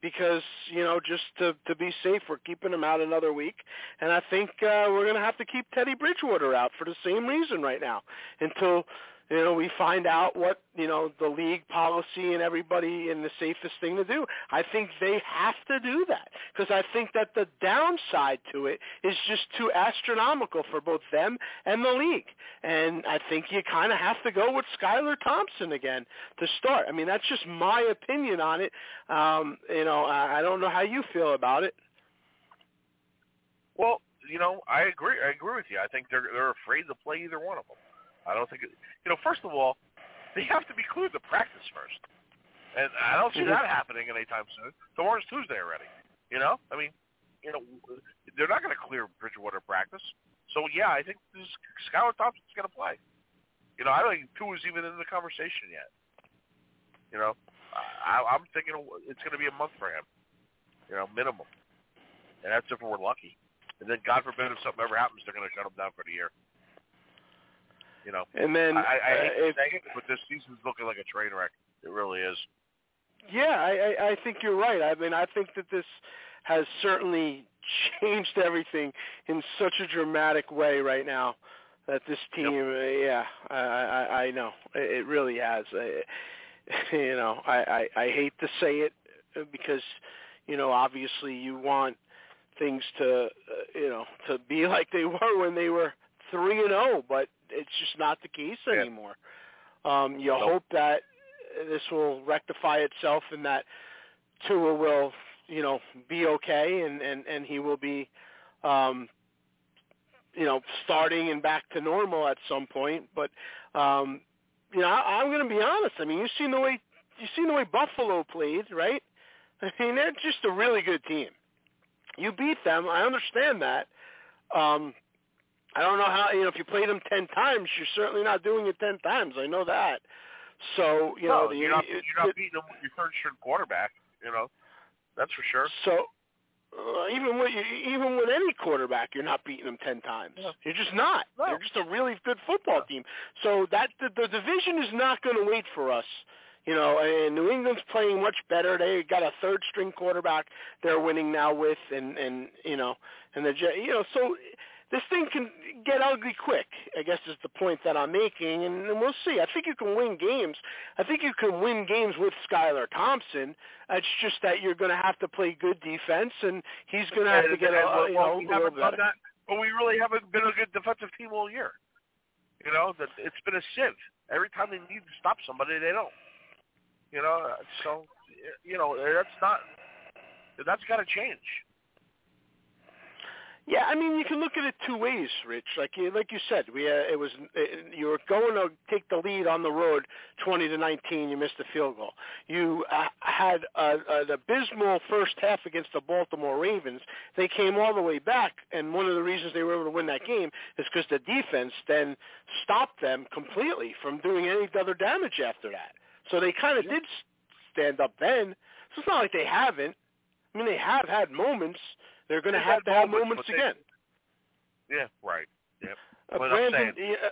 because you know just to to be safe, we're keeping him out another week. And I think uh, we're gonna have to keep Teddy Bridgewater out for the same reason right now until you know we find out what you know the league policy and everybody and the safest thing to do. I think they have to do that because I think that the downside to it is just too astronomical for both them and the league. And I think you kind of have to go with Skylar Thompson again to start. I mean that's just my opinion on it. Um, you know I, I don't know how you feel about it. Well, you know, I agree. I agree with you. I think they're they're afraid to play either one of them. I don't think it. You know, first of all, they have to be cleared to practice first. And I don't see that mm-hmm. happening anytime soon. Tomorrow's Tuesday already. You know, I mean, you know, they're not going to clear Bridgewater practice. So yeah, I think this Skylar Thompson's going to play. You know, I don't think Tua is even in the conversation yet. You know, I, I'm thinking it's going to be a month for him. You know, minimum. And that's if we're lucky. And then, God forbid, if something ever happens, they're going to shut him down for the year. You know, and then I, I hate uh, to say it, but this season's looking like a train wreck. It really is. Yeah, I, I, I think you're right. I mean, I think that this has certainly changed everything in such a dramatic way right now. That this team, yep. uh, yeah, I, I, I know it, it really has. I, (laughs) you know, I, I, I hate to say it because, you know, obviously you want things to, uh, you know, to be (laughs) like they were when they were three and zero, but it's just not the case yeah. anymore. Um, you Nope. hope that this will rectify itself and that Tua will, you know, be okay and and and he will be, um, you know, starting and back to normal at some point. But um, you know, I, I'm going to be honest. I mean, you've seen the way you've seen the way Buffalo played, right? I mean, they're just a really good team. You beat them. I understand that. Um, I don't know how you know if you played them ten times, you're certainly not doing it ten times. I know that. So you know, the, you're not, it- you're not beating them with your third string quarterback. You know, that's for sure. So uh, even with even with any quarterback, you're not beating them ten times. You're just not. No. You're just a really good football team. So that the, the division is not going to wait for us. You know, and New England's playing much better. They got a third string quarterback they're winning now with, and and you know, and the you know, so this thing can get ugly quick. I guess is the point that I'm making, and, and we'll see. I think you can win games. I think you can win games with Skylar Thompson. It's just that you're going to have to play good defense, and he's going to have to get and, a, you know, a little better. that, but we really haven't been a good defensive team all year. You know, that it's been a sieve. Every time they need to stop somebody, they don't. You know, uh, so you know that's not that's got to change. Yeah, I mean, you can look at it two ways, Rich. Like you, like you said, we uh, it was uh, you were going to take the lead on the road, twenty to nineteen. You missed the field goal. You uh, had a, an abysmal first half against the Baltimore Ravens. They came all the way back, and one of the reasons they were able to win that game is because the defense then stopped them completely from doing any other damage after that. So they kind of did stand up then. So it's not like they haven't. I mean, they have had moments. They're going to They've to have moments, moments but they- again. Yeah, right. Yep. Uh, But I'm saying, yeah,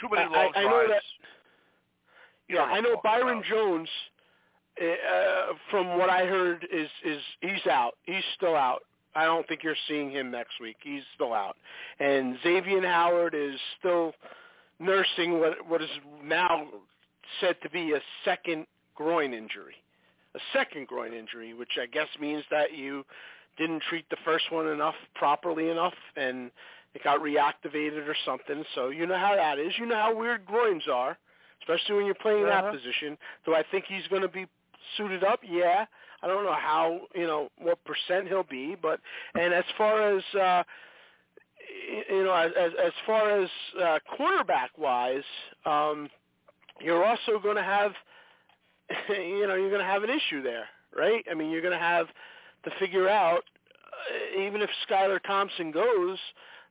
too many I- long I know drives. that- You yeah, know I know Byron about. Jones. Uh, from what I heard, is is he's out. He's still out. I don't think you're seeing him next week. He's still out. And Xavier Howard is still nursing what what is now said to be a second groin injury. A second groin injury, which I guess means that you didn't treat the first one enough properly enough and it got reactivated or something. So you know how that is. You know how weird groins are, especially when you're playing Uh-huh. that position. Do I think he's going to be suited up? Yeah. I don't know how, you know, what percent he'll be, but and as far as uh you know, as as, as far as uh quarterback wise, um you're also going to have (laughs) you know, you're going to have an issue there, right? I mean, you're going to have to figure out uh, even if Skylar Thompson goes,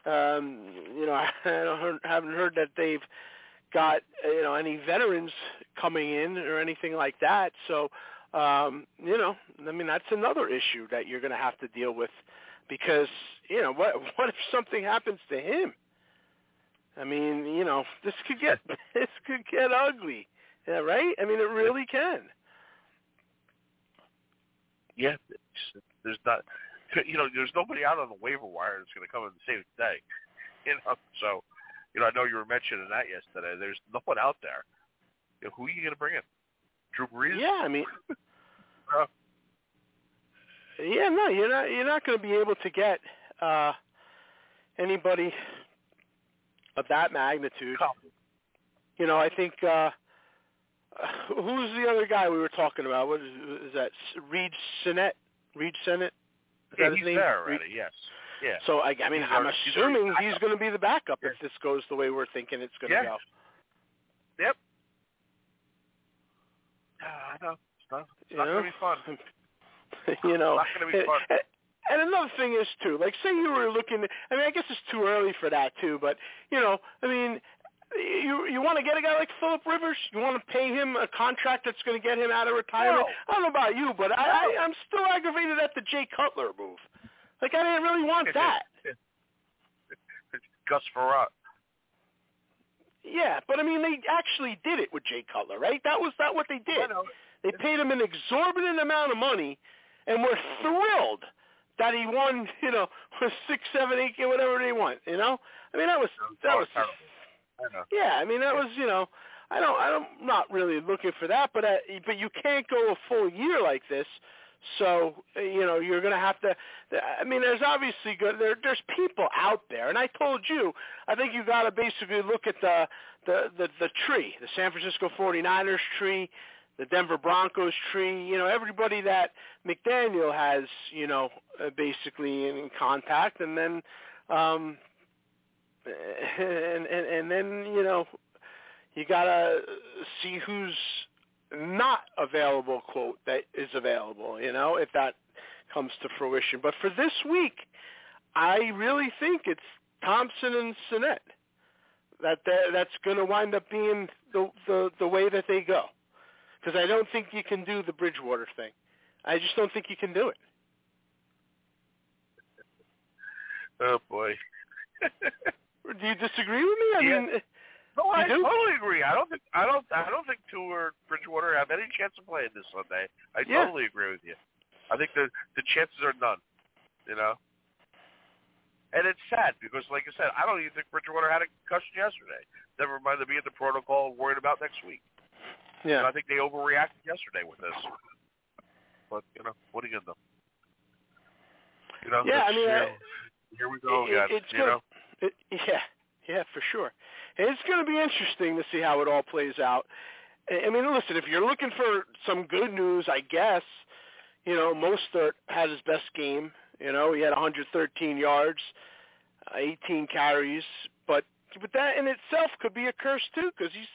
um, you know, (laughs) I don't haven't heard that they've got uh, you know any veterans coming in or anything like that. So, um, you know, I mean, that's another issue that you're going to have to deal with because you know what (laughs) what if something happens to him? I mean, you know, this could get (laughs) this could get ugly. Yeah, right? I mean, it really can. Yeah, there's not, you know, there's nobody out on the waiver wire that's going to come and save the day. (laughs) You know, so, you know, I know you were mentioning that yesterday. There's no one out there. You know, who are you going to bring in? Drew Brees? Yeah, I mean, (laughs) Uh, yeah, no, you're not you're not going to be able to get uh anybody of that magnitude. You know, I think uh who's the other guy we were talking about? What is, is that? Reid Sinnett? Reid Sinnett? Is yeah, that his he's name? there Reed- already. Yes. Yeah. So I, I mean, He's I'm already- assuming backup. he's going to be the backup if this goes the way we're thinking it's going to Yeah. go. Yep. (sighs) I know. It's not, it's You not gonna be fun. you know. It's not gonna be fun. (laughs) (laughs) And, and another thing is too, like say you were looking. I mean, I guess it's too early for that too, but you know, I mean, you you want to get a guy like Philip Rivers? You want to pay him a contract that's going to get him out of retirement? No. I don't know about you, but I, I I'm still aggravated at the Jay Cutler move. Like I didn't really want (laughs) that. (laughs) Gus Frerotte. Yeah, but I mean, they actually did it with Jay Cutler, right? That was that what they did. They paid him an exorbitant amount of money, and we're thrilled that he won. You know, (laughs) six, seven, eight, whatever they want. You know, I mean, that was that oh, was. I know. Yeah, I mean, that was you know. I don't. I don't. I'm not really looking for that, but uh, but you can't go a full year like this. So uh, you know you're going to have to. I mean, there's obviously good. There, there's people out there, and I told you. I think you got to basically look at the the the the tree, the San Francisco 49ers tree, the Denver Broncos tree. You know, everybody that McDaniel has, you know, uh, basically in contact, and then, um, (laughs) and and and then you know, you gotta see who's not available quote that is available, you know, if that comes to fruition. But for this week, I really think it's Thompson and Sinnett that that's going to wind up being the, the the way that they go. Because I don't think you can do the Bridgewater thing. I just don't think you can do it. Oh boy. (laughs) Do you disagree with me? I Yeah. mean, eh, No, I do? totally agree. I don't think I don't I don't think Tua or Bridgewater have any chance of playing this Sunday. I Yeah. totally agree with you. I think the the chances are none. You know. And it's sad because, like I said, I don't even think Bridgewater had a concussion yesterday. Never mind to be in the protocol and worried about next week. yeah. And I think they overreacted yesterday with this. But you know, what are you gonna do? You know, Yeah, I mean, you I- here we go it- again. it's you gonna- know, It, (laughs) yeah, yeah, for sure. It's going to be interesting to see how it all plays out. I mean, listen, if you're looking for some good news, I guess, you know, Mostert had his best game. You know, he had 113 yards, uh, 18 carries, but but that in itself could be a curse too, because he's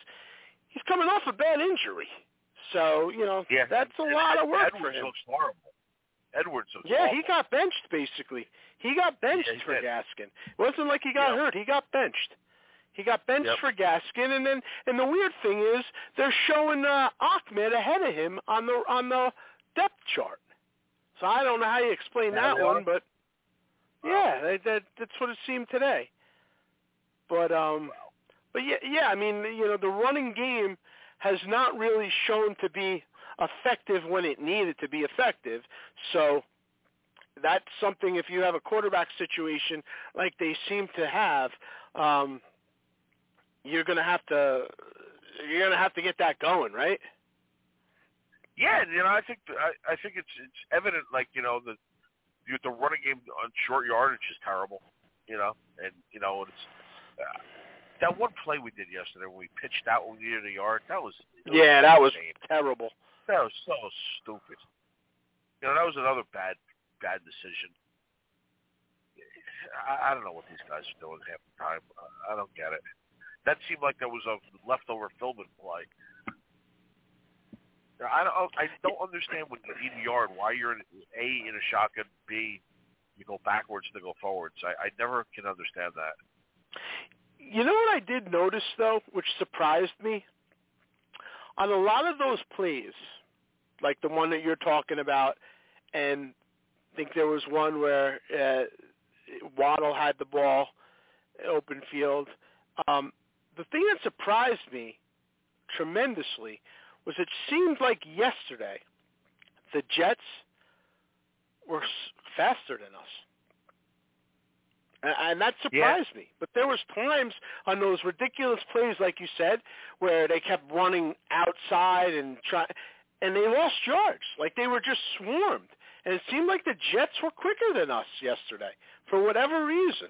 he's coming off a bad injury. So you know, yeah, that's a lot of work for him. looks horrible. Edmonds looks Yeah, awful. he got benched basically. He got benched Yeah, he for did. Gaskin. It wasn't like he got hurt. He got benched. He got benched Yep. for Gaskin, and then and the weird thing is they're showing uh, Ahmed ahead of him on the on the depth chart. So I don't know how you explain Yeah, that one, but yeah, that, that that's what it seemed today. But um, but yeah, yeah. I mean, you know, the running game has not really shown to be effective when it needed to be effective. So that's something. If you have a quarterback situation like they seem to have, um, you're gonna have to you're gonna have to get that going, right? Yeah, you know, I think I, I think it's it's evident, like you know, the you, the running game on short yardage is terrible, you know, and you know, it's uh, that one play we did yesterday when we pitched out when we needed a yard. That was it Yeah, that was terrible. That was so stupid. You know, that was another bad bad decision. I, I don't know what these guys are doing half the time. I, don't get it. That seemed like that was a leftover filming play. I don't. Oh, I don't understand when you need a yard why you're in a in a shotgun, b you go backwards to go forwards. I, I never can understand that. You know what I did notice though, which surprised me? On a lot of those plays, like the one that you're talking about, and I think there was one where uh, Waddle had the ball, open field. Um, the thing that surprised me tremendously was it seemed like yesterday the Jets were faster than us. And, and that surprised me. But there was times on those ridiculous plays, like you said, where they kept running outside and try, and they lost yards. Like they were just swarmed. And it seemed like the Jets were quicker than us yesterday for whatever reason.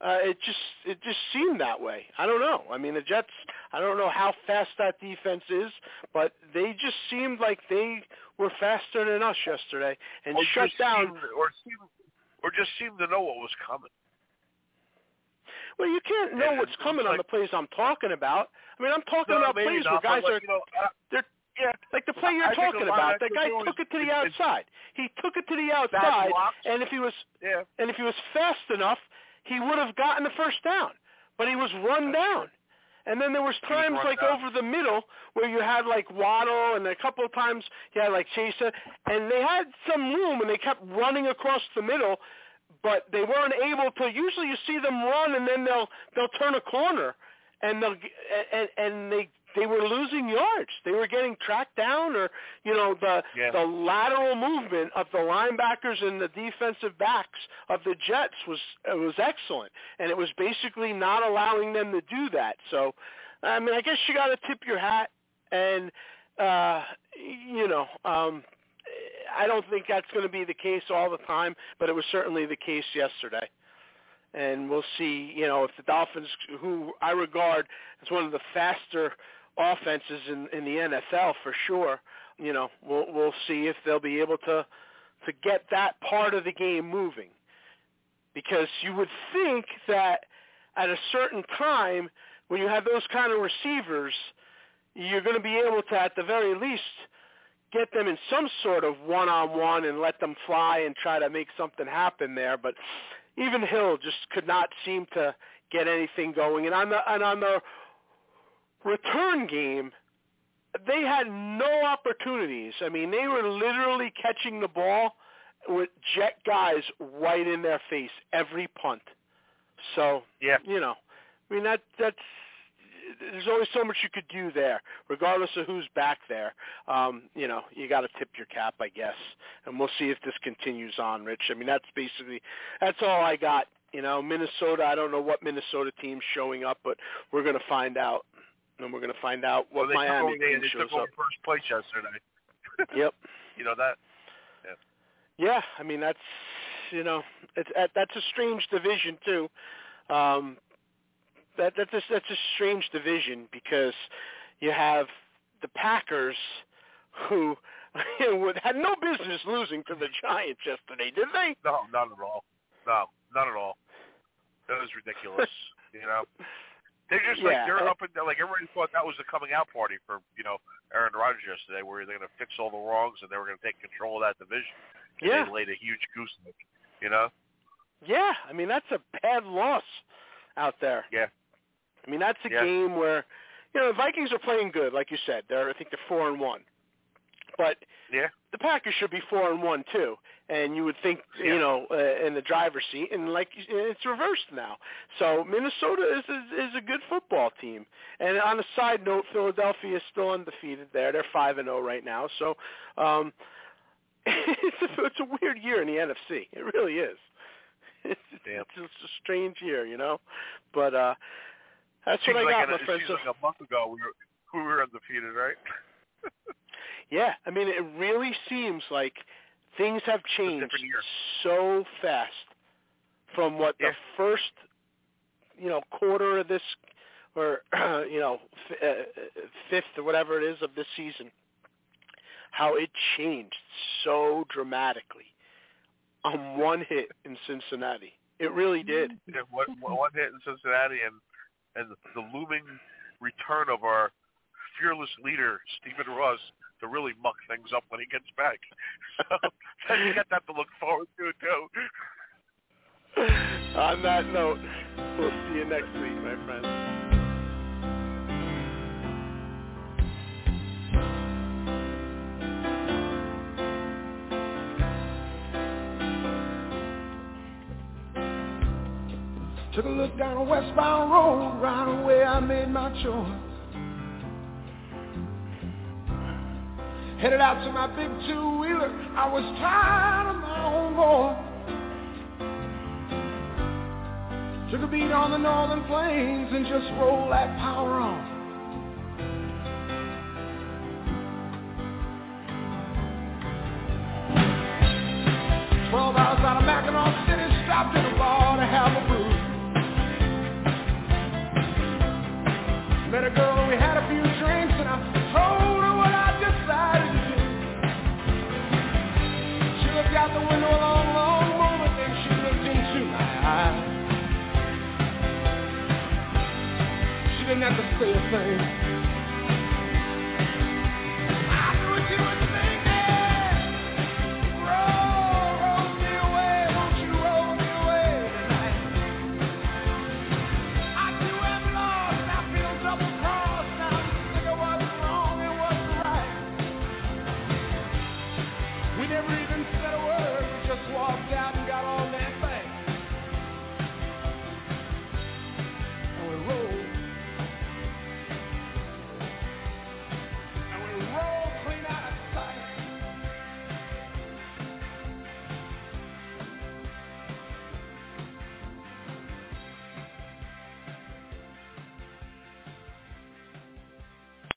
Uh, it just it just seemed that way. I don't know. I mean, the Jets. I don't know how fast that defense is, but they just seemed like they were faster than us yesterday and or shut down. seemed, or seemed, or just seemed to know what was coming. Well, you can't know what's coming on the plays I'm talking about. I mean, I'm talking No, about plays not, where guys but are you know, they're Yeah, like the play you're I talking about. that guy took it to the outside. He took it to the outside, and if he was Yeah. and if he was fast enough, he would have gotten the first down. But he was run down. And then there was was times like down. over the middle where you had like Waddle, and a couple of times you had like Chaser, and they had some room, and they kept running across the middle, but they weren't able to. Usually, you see them run, and then they'll they'll turn a corner, and they'll and and they they were losing yards. They were getting tracked down, or you know the Yeah. the lateral movement of the linebackers and the defensive backs of the Jets was was excellent, and it was basically not allowing them to do that. So, I mean, I guess you got to tip your hat, and uh, you know, um, I don't think that's going to be the case all the time, but it was certainly the case yesterday. And we'll see, you know, if the Dolphins, who I regard as one of the faster offenses in, in the NFL for sure, you know, we'll we'll see if they'll be able to to get that part of the game moving. Because you would think that at a certain time when you have those kind of receivers, you're going to be able to at the very least get them in some sort of one-on-one and let them fly and try to make something happen there. But even Hill just could not seem to get anything going. And on the and on the return game, they had no opportunities. I mean, they were literally catching the ball with jet guys right in their face every punt. So Yeah. you know, I mean that that's there's always so much you could do there, regardless of who's back there. Um, you know, you got to tip your cap, I guess, and we'll see if this continues on, Rich. I mean, that's basically that's all I got. You know, Minnesota. I don't know what Minnesota team's showing up, but we're going to find out, and we're going to find out what Well, Miami took over, they, team they shows took up. first place yesterday. (laughs) Yep. You know that. Yeah, yeah, I mean that's you know it's that's a strange division too. Um, that that's a, that's a strange division because you have the Packers who (laughs) would- had no business losing to the Giants yesterday, did they? No, not at all. No, not at all. That was ridiculous. (laughs) you know, they're just like they're up and like everybody thought that was the coming out party for you know Aaron Rodgers yesterday, where they're going to fix all the wrongs and they were going to take control of that division. And Yeah. they laid a huge goose egg. You know. Yeah, I mean that's a bad loss out there. Yeah. I mean that's a Yeah. game where you know the Vikings are playing good, like you said. They're I think they're four and one, but Yeah. the Packers should be four and one too. And you would think you know uh, in the driver's seat, and like it's reversed now. So Minnesota is, is is a good football team. And on a side note, Philadelphia is still undefeated there. They're five and zero right now. So um, (laughs) it's a, it's a weird year in the NFC. It really is. (laughs) It's, Damn. it's just a strange year, you know. But uh that's what I like got, an- my friend. So- like a month ago we were we were undefeated, right? (laughs) Yeah, I mean, it really seems like things have changed so fast from what Yeah. the first, you know, quarter of this, or (clears throat) you know, f- uh, fifth or whatever it is of this season, how it changed so dramatically on one hit in Cincinnati. It really did. Yeah, one, one hit in Cincinnati and and the looming return of our fearless leader Stephen Ross to really muck things up when he gets back. (laughs) So you got that to look forward to too. (sighs) on that note, we'll see you next week, my friend. Took a look down a westbound road, right away I made my choice. Headed out to my big two-wheeler, I was tired of my own voice. Took a beat on the northern plains and just rolled that power on.